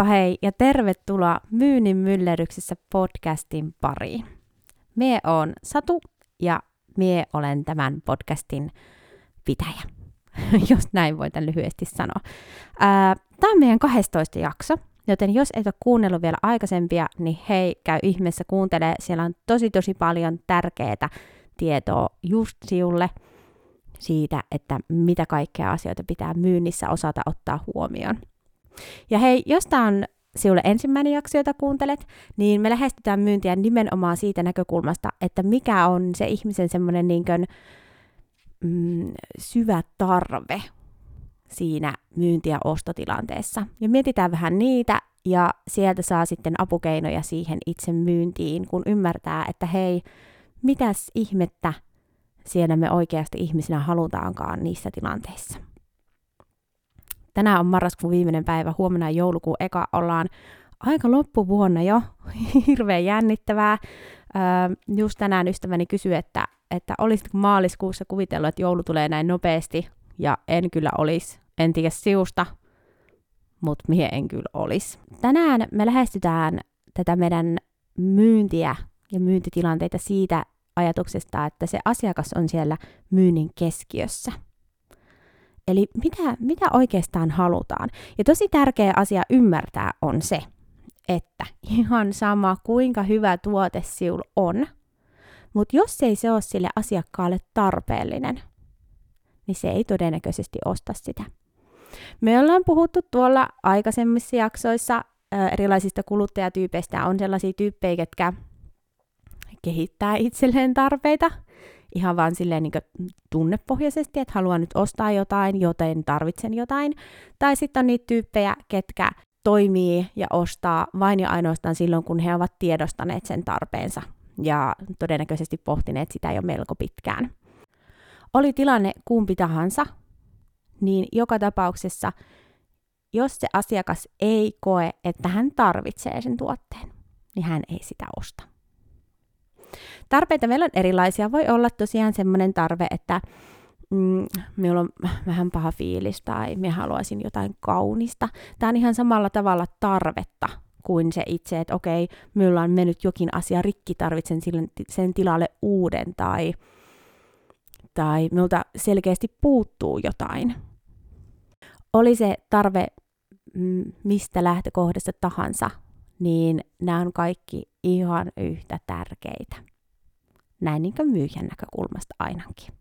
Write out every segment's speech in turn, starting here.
Heippa hei ja tervetuloa Myynnin myllerryksessä podcastin pariin. Mie on Satu ja mie olen tämän podcastin pitäjä, jos näin voin tämän lyhyesti sanoa. Tämä on meidän 12 jakso, joten jos et ole kuunnellut vielä aikaisempia, niin hei, käy ihmeessä kuuntele. Siellä on tosi tosi paljon tärkeää tietoa just siulle siitä, että mitä kaikkea asioita pitää myynnissä osata ottaa huomioon. Ja hei, jos tämä on sinulle ensimmäinen jakso, jota kuuntelet, niin me lähestytään myyntiä nimenomaan siitä näkökulmasta, että mikä on se ihmisen semmoinen niin mm, syvä tarve siinä myynti- ja ostotilanteessa. Ja mietitään vähän niitä, ja sieltä saa sitten apukeinoja siihen itse myyntiin, kun ymmärtää, että hei, mitäs ihmettä siellä me oikeasti ihmisinä halutaankaan niissä tilanteissa. Tänään on marraskuun viimeinen päivä, huomenna joulukuun eka, ollaan aika loppuvuonna jo, hirveän jännittävää. Öö, just tänään ystäväni kysyi, että, että olisitko maaliskuussa kuvitellut, että joulu tulee näin nopeasti, ja en kyllä olisi, en tiedä siusta, mutta mie en kyllä olisi. Tänään me lähestytään tätä meidän myyntiä ja myyntitilanteita siitä ajatuksesta, että se asiakas on siellä myynnin keskiössä – Eli mitä, mitä oikeastaan halutaan. Ja tosi tärkeä asia ymmärtää on se, että ihan sama kuinka hyvä tuote siul on, mutta jos ei se ole sille asiakkaalle tarpeellinen, niin se ei todennäköisesti osta sitä. Me ollaan puhuttu tuolla aikaisemmissa jaksoissa erilaisista kuluttajatyypeistä. On sellaisia tyyppejä, jotka kehittää itselleen tarpeita, ihan vaan silleen niin tunnepohjaisesti, että haluan nyt ostaa jotain, joten tarvitsen jotain. Tai sitten on niitä tyyppejä, ketkä toimii ja ostaa vain ja ainoastaan silloin, kun he ovat tiedostaneet sen tarpeensa ja todennäköisesti pohtineet sitä jo melko pitkään. Oli tilanne kumpi tahansa, niin joka tapauksessa, jos se asiakas ei koe, että hän tarvitsee sen tuotteen, niin hän ei sitä osta. Tarpeita meillä on erilaisia. Voi olla tosiaan semmoinen tarve, että mm, minulla on vähän paha fiilis tai minä haluaisin jotain kaunista. Tämä on ihan samalla tavalla tarvetta kuin se itse, että okei, minulla on mennyt jokin asia rikki, tarvitsen sen tilalle uuden tai, tai minulta selkeästi puuttuu jotain. Oli se tarve mm, mistä lähtökohdasta tahansa, niin nämä on kaikki ihan yhtä tärkeitä. Näin niin myyjän näkökulmasta ainakin.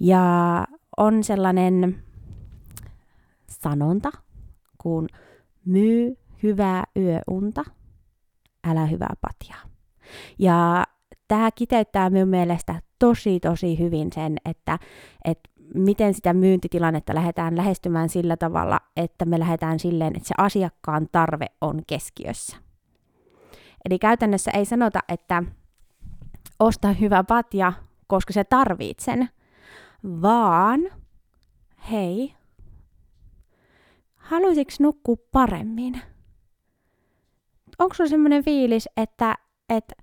Ja on sellainen sanonta, kun myy hyvää yöunta, älä hyvää patjaa. Ja tämä kiteyttää minun mielestä tosi tosi hyvin sen, että, että miten sitä myyntitilannetta lähdetään lähestymään sillä tavalla, että me lähdetään silleen, että se asiakkaan tarve on keskiössä. Eli käytännössä ei sanota, että osta hyvä patja, koska se tarvit sen, vaan hei, haluaisitko nukkua paremmin? Onko sulla semmoinen fiilis, että, että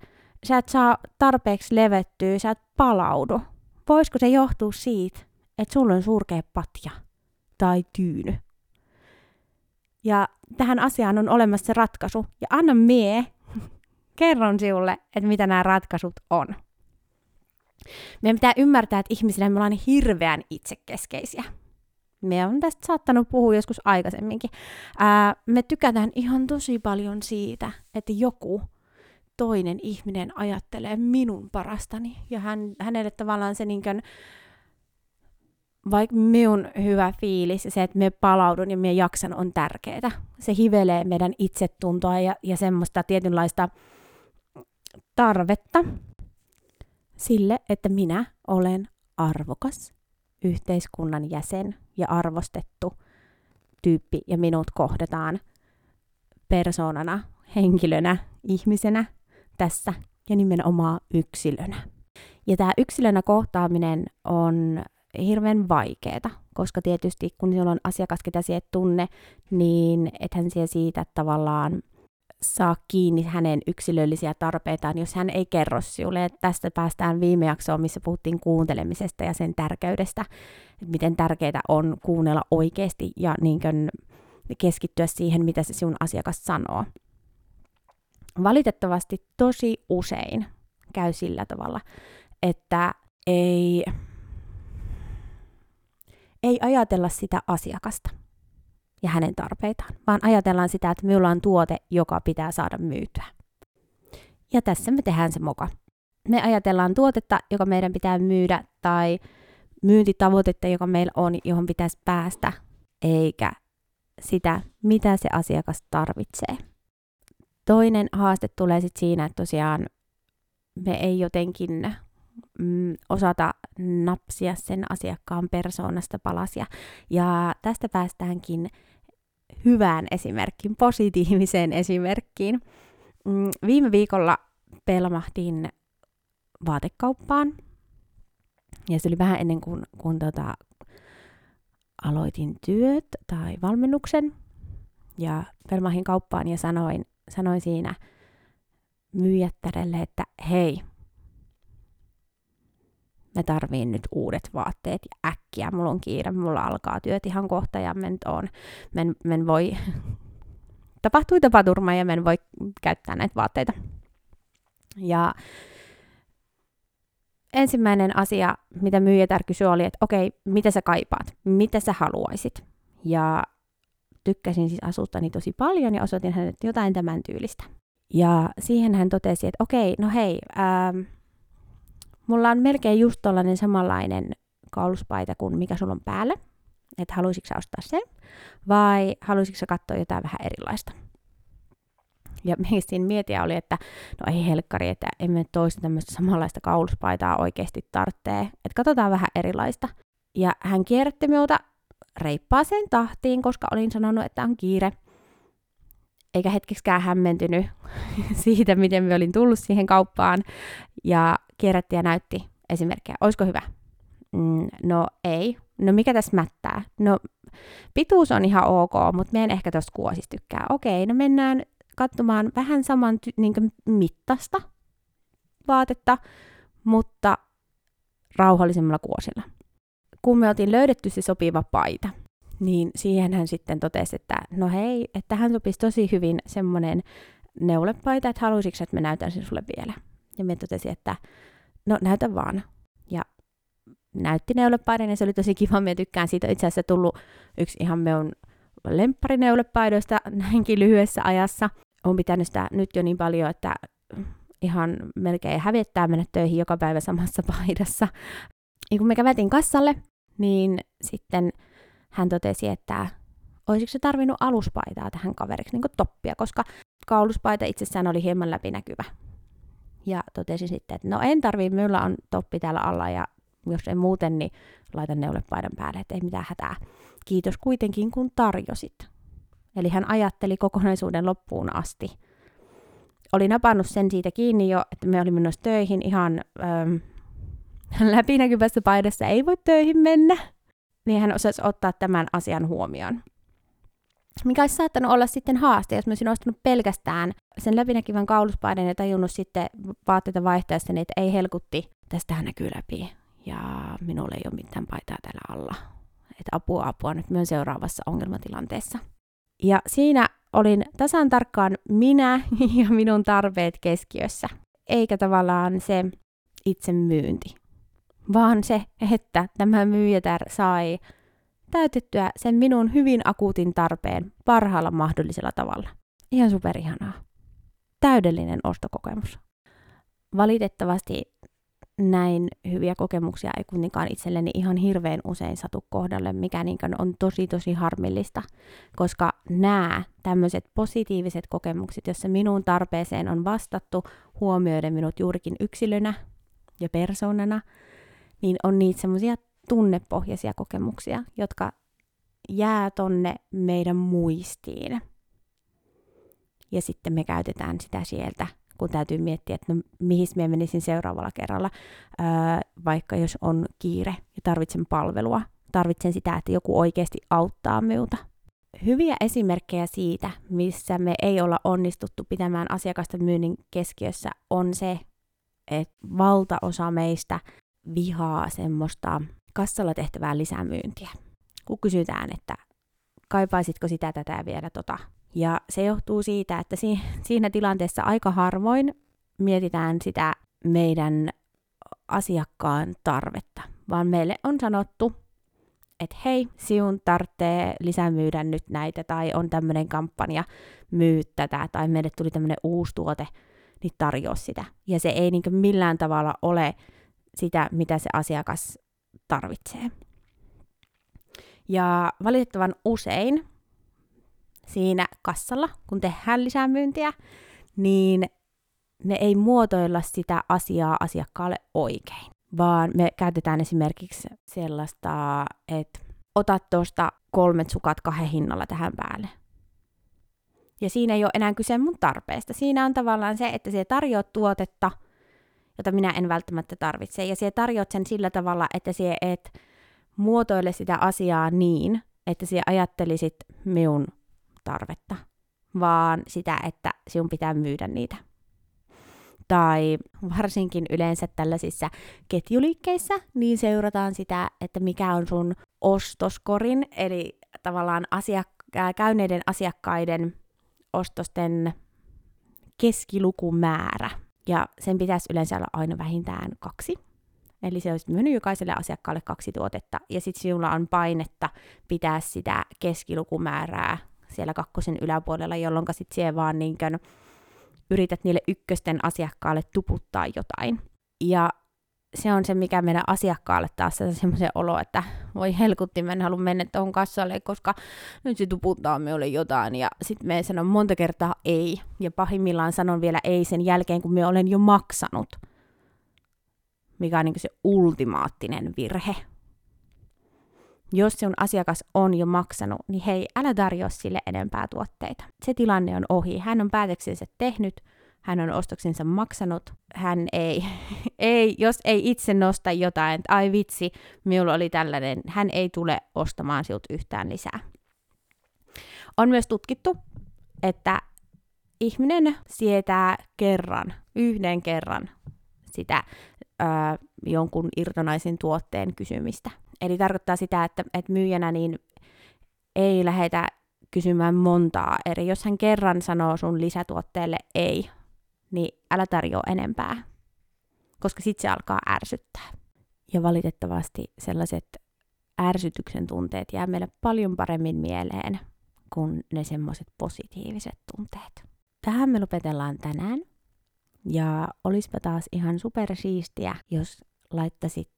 sä et saa tarpeeksi levettyä, sä et palaudu? Voisiko se johtua siitä, että sulla on surkea patja tai tyyny? Ja tähän asiaan on olemassa se ratkaisu. Ja anna mie kerron sinulle, että mitä nämä ratkaisut on. Meidän pitää ymmärtää, että ihmisinä me ollaan hirveän itsekeskeisiä. Me on tästä saattanut puhua joskus aikaisemminkin. Ää, me tykätään ihan tosi paljon siitä, että joku toinen ihminen ajattelee minun parastani. Ja hän, hänelle tavallaan se niin kuin, vaikka minun hyvä fiilis ja se, että me palaudun ja me jaksan on tärkeää. Se hivelee meidän itsetuntoa ja, ja semmoista tietynlaista tarvetta sille, että minä olen arvokas yhteiskunnan jäsen ja arvostettu tyyppi ja minut kohdataan persoonana, henkilönä, ihmisenä tässä ja nimenomaan yksilönä. Ja tämä yksilönä kohtaaminen on hirveän vaikeeta, koska tietysti kun sinulla on asiakas, ketä et tunne, niin ethän siellä siitä tavallaan saa kiinni hänen yksilöllisiä tarpeitaan, jos hän ei kerro sinulle. Tästä päästään viime jaksoon, missä puhuttiin kuuntelemisesta ja sen tärkeydestä, että miten tärkeää on kuunnella oikeasti ja niin kuin keskittyä siihen, mitä se sinun asiakas sanoo. Valitettavasti tosi usein käy sillä tavalla, että ei, ei ajatella sitä asiakasta ja hänen tarpeitaan, vaan ajatellaan sitä, että minulla on tuote, joka pitää saada myytyä. Ja tässä me tehdään se moka. Me ajatellaan tuotetta, joka meidän pitää myydä, tai myyntitavoitetta, joka meillä on, johon pitäisi päästä, eikä sitä, mitä se asiakas tarvitsee. Toinen haaste tulee sitten siinä, että tosiaan me ei jotenkin mm, osata napsia sen asiakkaan persoonasta palasia. Ja tästä päästäänkin hyvään esimerkkiin, positiiviseen esimerkkiin. Mm, viime viikolla pelmahtin vaatekauppaan. Ja se oli vähän ennen kuin, kun tota, aloitin työt tai valmennuksen. Ja pelmahin kauppaan ja sanoin, sanoin siinä myyjättärelle, että hei, mä tarviin nyt uudet vaatteet ja äkkiä, mulla on kiire, mulla alkaa työt ihan kohta ja men, on, men, men voi, tapahtui tapaturma ja men voi käyttää näitä vaatteita. Ja ensimmäinen asia, mitä myyjätär kysyi, oli, että okei, mitä sä kaipaat, mitä sä haluaisit. Ja tykkäsin siis asuttani tosi paljon ja osoitin hänelle jotain tämän tyylistä. Ja siihen hän totesi, että okei, no hei, ähm, mulla on melkein just tollainen samanlainen kauluspaita kuin mikä sulla on päällä. Että haluaisitko sä ostaa sen vai haluaisitko sä katsoa jotain vähän erilaista. Ja siinä mietiä oli, että no ei helkkari, että emme toista tämmöistä samanlaista kauluspaitaa oikeasti tarvitsee. Että katsotaan vähän erilaista. Ja hän kierrätti minulta reippaaseen tahtiin, koska olin sanonut, että on kiire. Eikä hetkeksikään hämmentynyt siitä, miten me olin tullut siihen kauppaan. Ja kierrätti ja näytti esimerkkejä. Olisiko hyvä? Mm, no ei. No mikä tässä mättää? No pituus on ihan ok, mutta me en ehkä tuosta kuosista tykkää. Okei, no mennään katsomaan vähän saman ty- niin mittasta vaatetta, mutta rauhallisemmalla kuosilla. Kun me oltiin löydetty se sopiva paita, niin siihen hän sitten totesi, että no hei, että hän sopisi tosi hyvin semmoinen neulepaita, että haluaisitko, että mä näytän sen sulle vielä. Ja me totesi, että no näytä vaan. Ja näytti neulepaidan ja se oli tosi kiva, mä tykkään siitä. Itse asiassa tullut yksi ihan meidän lempparineulepaidoista näinkin lyhyessä ajassa. Olen pitänyt sitä nyt jo niin paljon, että ihan melkein hävettää mennä töihin joka päivä samassa paidassa. Ja kun me käveltiin kassalle, niin sitten hän totesi, että olisiko se tarvinnut aluspaitaa tähän kaveriksi, niin kuin toppia, koska kauluspaita itsessään oli hieman läpinäkyvä. Ja totesin sitten, että no en tarvii, minulla on toppi täällä alla ja jos en muuten, niin laitan neulepaidan päälle, että ei mitään hätää. Kiitos kuitenkin, kun tarjosit. Eli hän ajatteli kokonaisuuden loppuun asti. Oli napannut sen siitä kiinni jo, että me olimme menossa töihin ihan ähm, läpinäkyvässä paidassa, ei voi töihin mennä. Niin hän osasi ottaa tämän asian huomioon. Mikä olisi saattanut olla sitten haaste, jos mä olisin ostanut pelkästään sen läpinäkyvän kauluspaidan ja tajunnut sitten vaatteita vaihtaessa, että ei helkutti, tästähän näkyy läpi ja minulla ei ole mitään paitaa täällä alla. Että apua, apua nyt myös seuraavassa ongelmatilanteessa. Ja siinä olin tasan tarkkaan minä ja minun tarpeet keskiössä, eikä tavallaan se itse myynti, vaan se, että tämä myyjätär sai täytettyä sen minun hyvin akuutin tarpeen parhaalla mahdollisella tavalla. Ihan superihanaa. Täydellinen ostokokemus. Valitettavasti näin hyviä kokemuksia ei kuitenkaan itselleni ihan hirveän usein satu kohdalle, mikä niin on tosi tosi harmillista, koska nämä tämmöiset positiiviset kokemukset, jossa minun tarpeeseen on vastattu huomioiden minut juurikin yksilönä ja persoonana, niin on niitä semmoisia tunnepohjaisia kokemuksia, jotka jää tonne meidän muistiin. Ja sitten me käytetään sitä sieltä, kun täytyy miettiä, että no, mihin me menisin seuraavalla kerralla, öö, vaikka jos on kiire ja tarvitsen palvelua, tarvitsen sitä, että joku oikeasti auttaa minulta. Hyviä esimerkkejä siitä, missä me ei olla onnistuttu pitämään asiakasta myynnin keskiössä, on se, että valtaosa meistä vihaa semmoista kassalla tehtävää lisämyyntiä. Kun kysytään, että kaipaisitko sitä, tätä vielä tota. Ja se johtuu siitä, että si- siinä tilanteessa aika harvoin mietitään sitä meidän asiakkaan tarvetta, vaan meille on sanottu, että hei, siun tarvitsee lisämyydä nyt näitä, tai on tämmöinen kampanja, myy tätä, tai meille tuli tämmöinen uusi tuote, niin tarjoa sitä. Ja se ei niin millään tavalla ole sitä, mitä se asiakas tarvitsee. Ja valitettavan usein siinä kassalla, kun tehdään lisämyyntiä, niin me ei muotoilla sitä asiaa asiakkaalle oikein, vaan me käytetään esimerkiksi sellaista, että ota tuosta kolmet sukat kahden hinnalla tähän päälle. Ja siinä ei ole enää kyse mun tarpeesta. Siinä on tavallaan se, että se tarjoat tuotetta, jota minä en välttämättä tarvitse. Ja se tarjoat sen sillä tavalla, että se et muotoile sitä asiaa niin, että sinä ajattelisit minun tarvetta, vaan sitä, että sinun pitää myydä niitä. Tai varsinkin yleensä tällaisissa ketjuliikkeissä, niin seurataan sitä, että mikä on sun ostoskorin, eli tavallaan asiak- käyneiden asiakkaiden ostosten keskilukumäärä. Ja sen pitäisi yleensä olla aina vähintään kaksi. Eli se olisi myynyt jokaiselle asiakkaalle kaksi tuotetta. Ja sitten sinulla on painetta pitää sitä keskilukumäärää siellä kakkosen yläpuolella, jolloin sitten siellä vaan niin yrität niille ykkösten asiakkaalle tuputtaa jotain. Ja se on se, mikä meidän asiakkaalle taas se semmoisen olo, että voi helkutti, mä en halua mennä tuohon kassalle, koska nyt se tuputtaa minulle jotain. Ja sitten me sanon monta kertaa ei. Ja pahimmillaan sanon vielä ei sen jälkeen, kun me olen jo maksanut. Mikä on niin se ultimaattinen virhe. Jos sinun asiakas on jo maksanut, niin hei, älä tarjoa sille enempää tuotteita. Se tilanne on ohi. Hän on päätöksensä tehnyt, hän on ostoksensa maksanut, hän ei, ei, jos ei itse nosta jotain, että ai vitsi, minulla oli tällainen, hän ei tule ostamaan sinut yhtään lisää. On myös tutkittu, että ihminen sietää kerran, yhden kerran sitä ö, jonkun irtonaisen tuotteen kysymistä. Eli tarkoittaa sitä, että, että myyjänä niin ei lähetä kysymään montaa eri. Jos hän kerran sanoo sun lisätuotteelle ei, niin älä tarjoa enempää, koska sitten se alkaa ärsyttää. Ja valitettavasti sellaiset ärsytyksen tunteet jää meille paljon paremmin mieleen kuin ne semmoiset positiiviset tunteet. Tähän me lopetellaan tänään. Ja olisipa taas ihan supersiistiä, jos laittaisit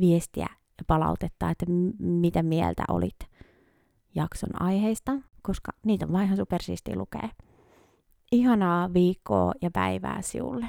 viestiä ja palautetta, että m- mitä mieltä olit jakson aiheista, koska niitä on vaan ihan supersiistiä lukea. Ihanaa viikkoa ja päivää sinulle.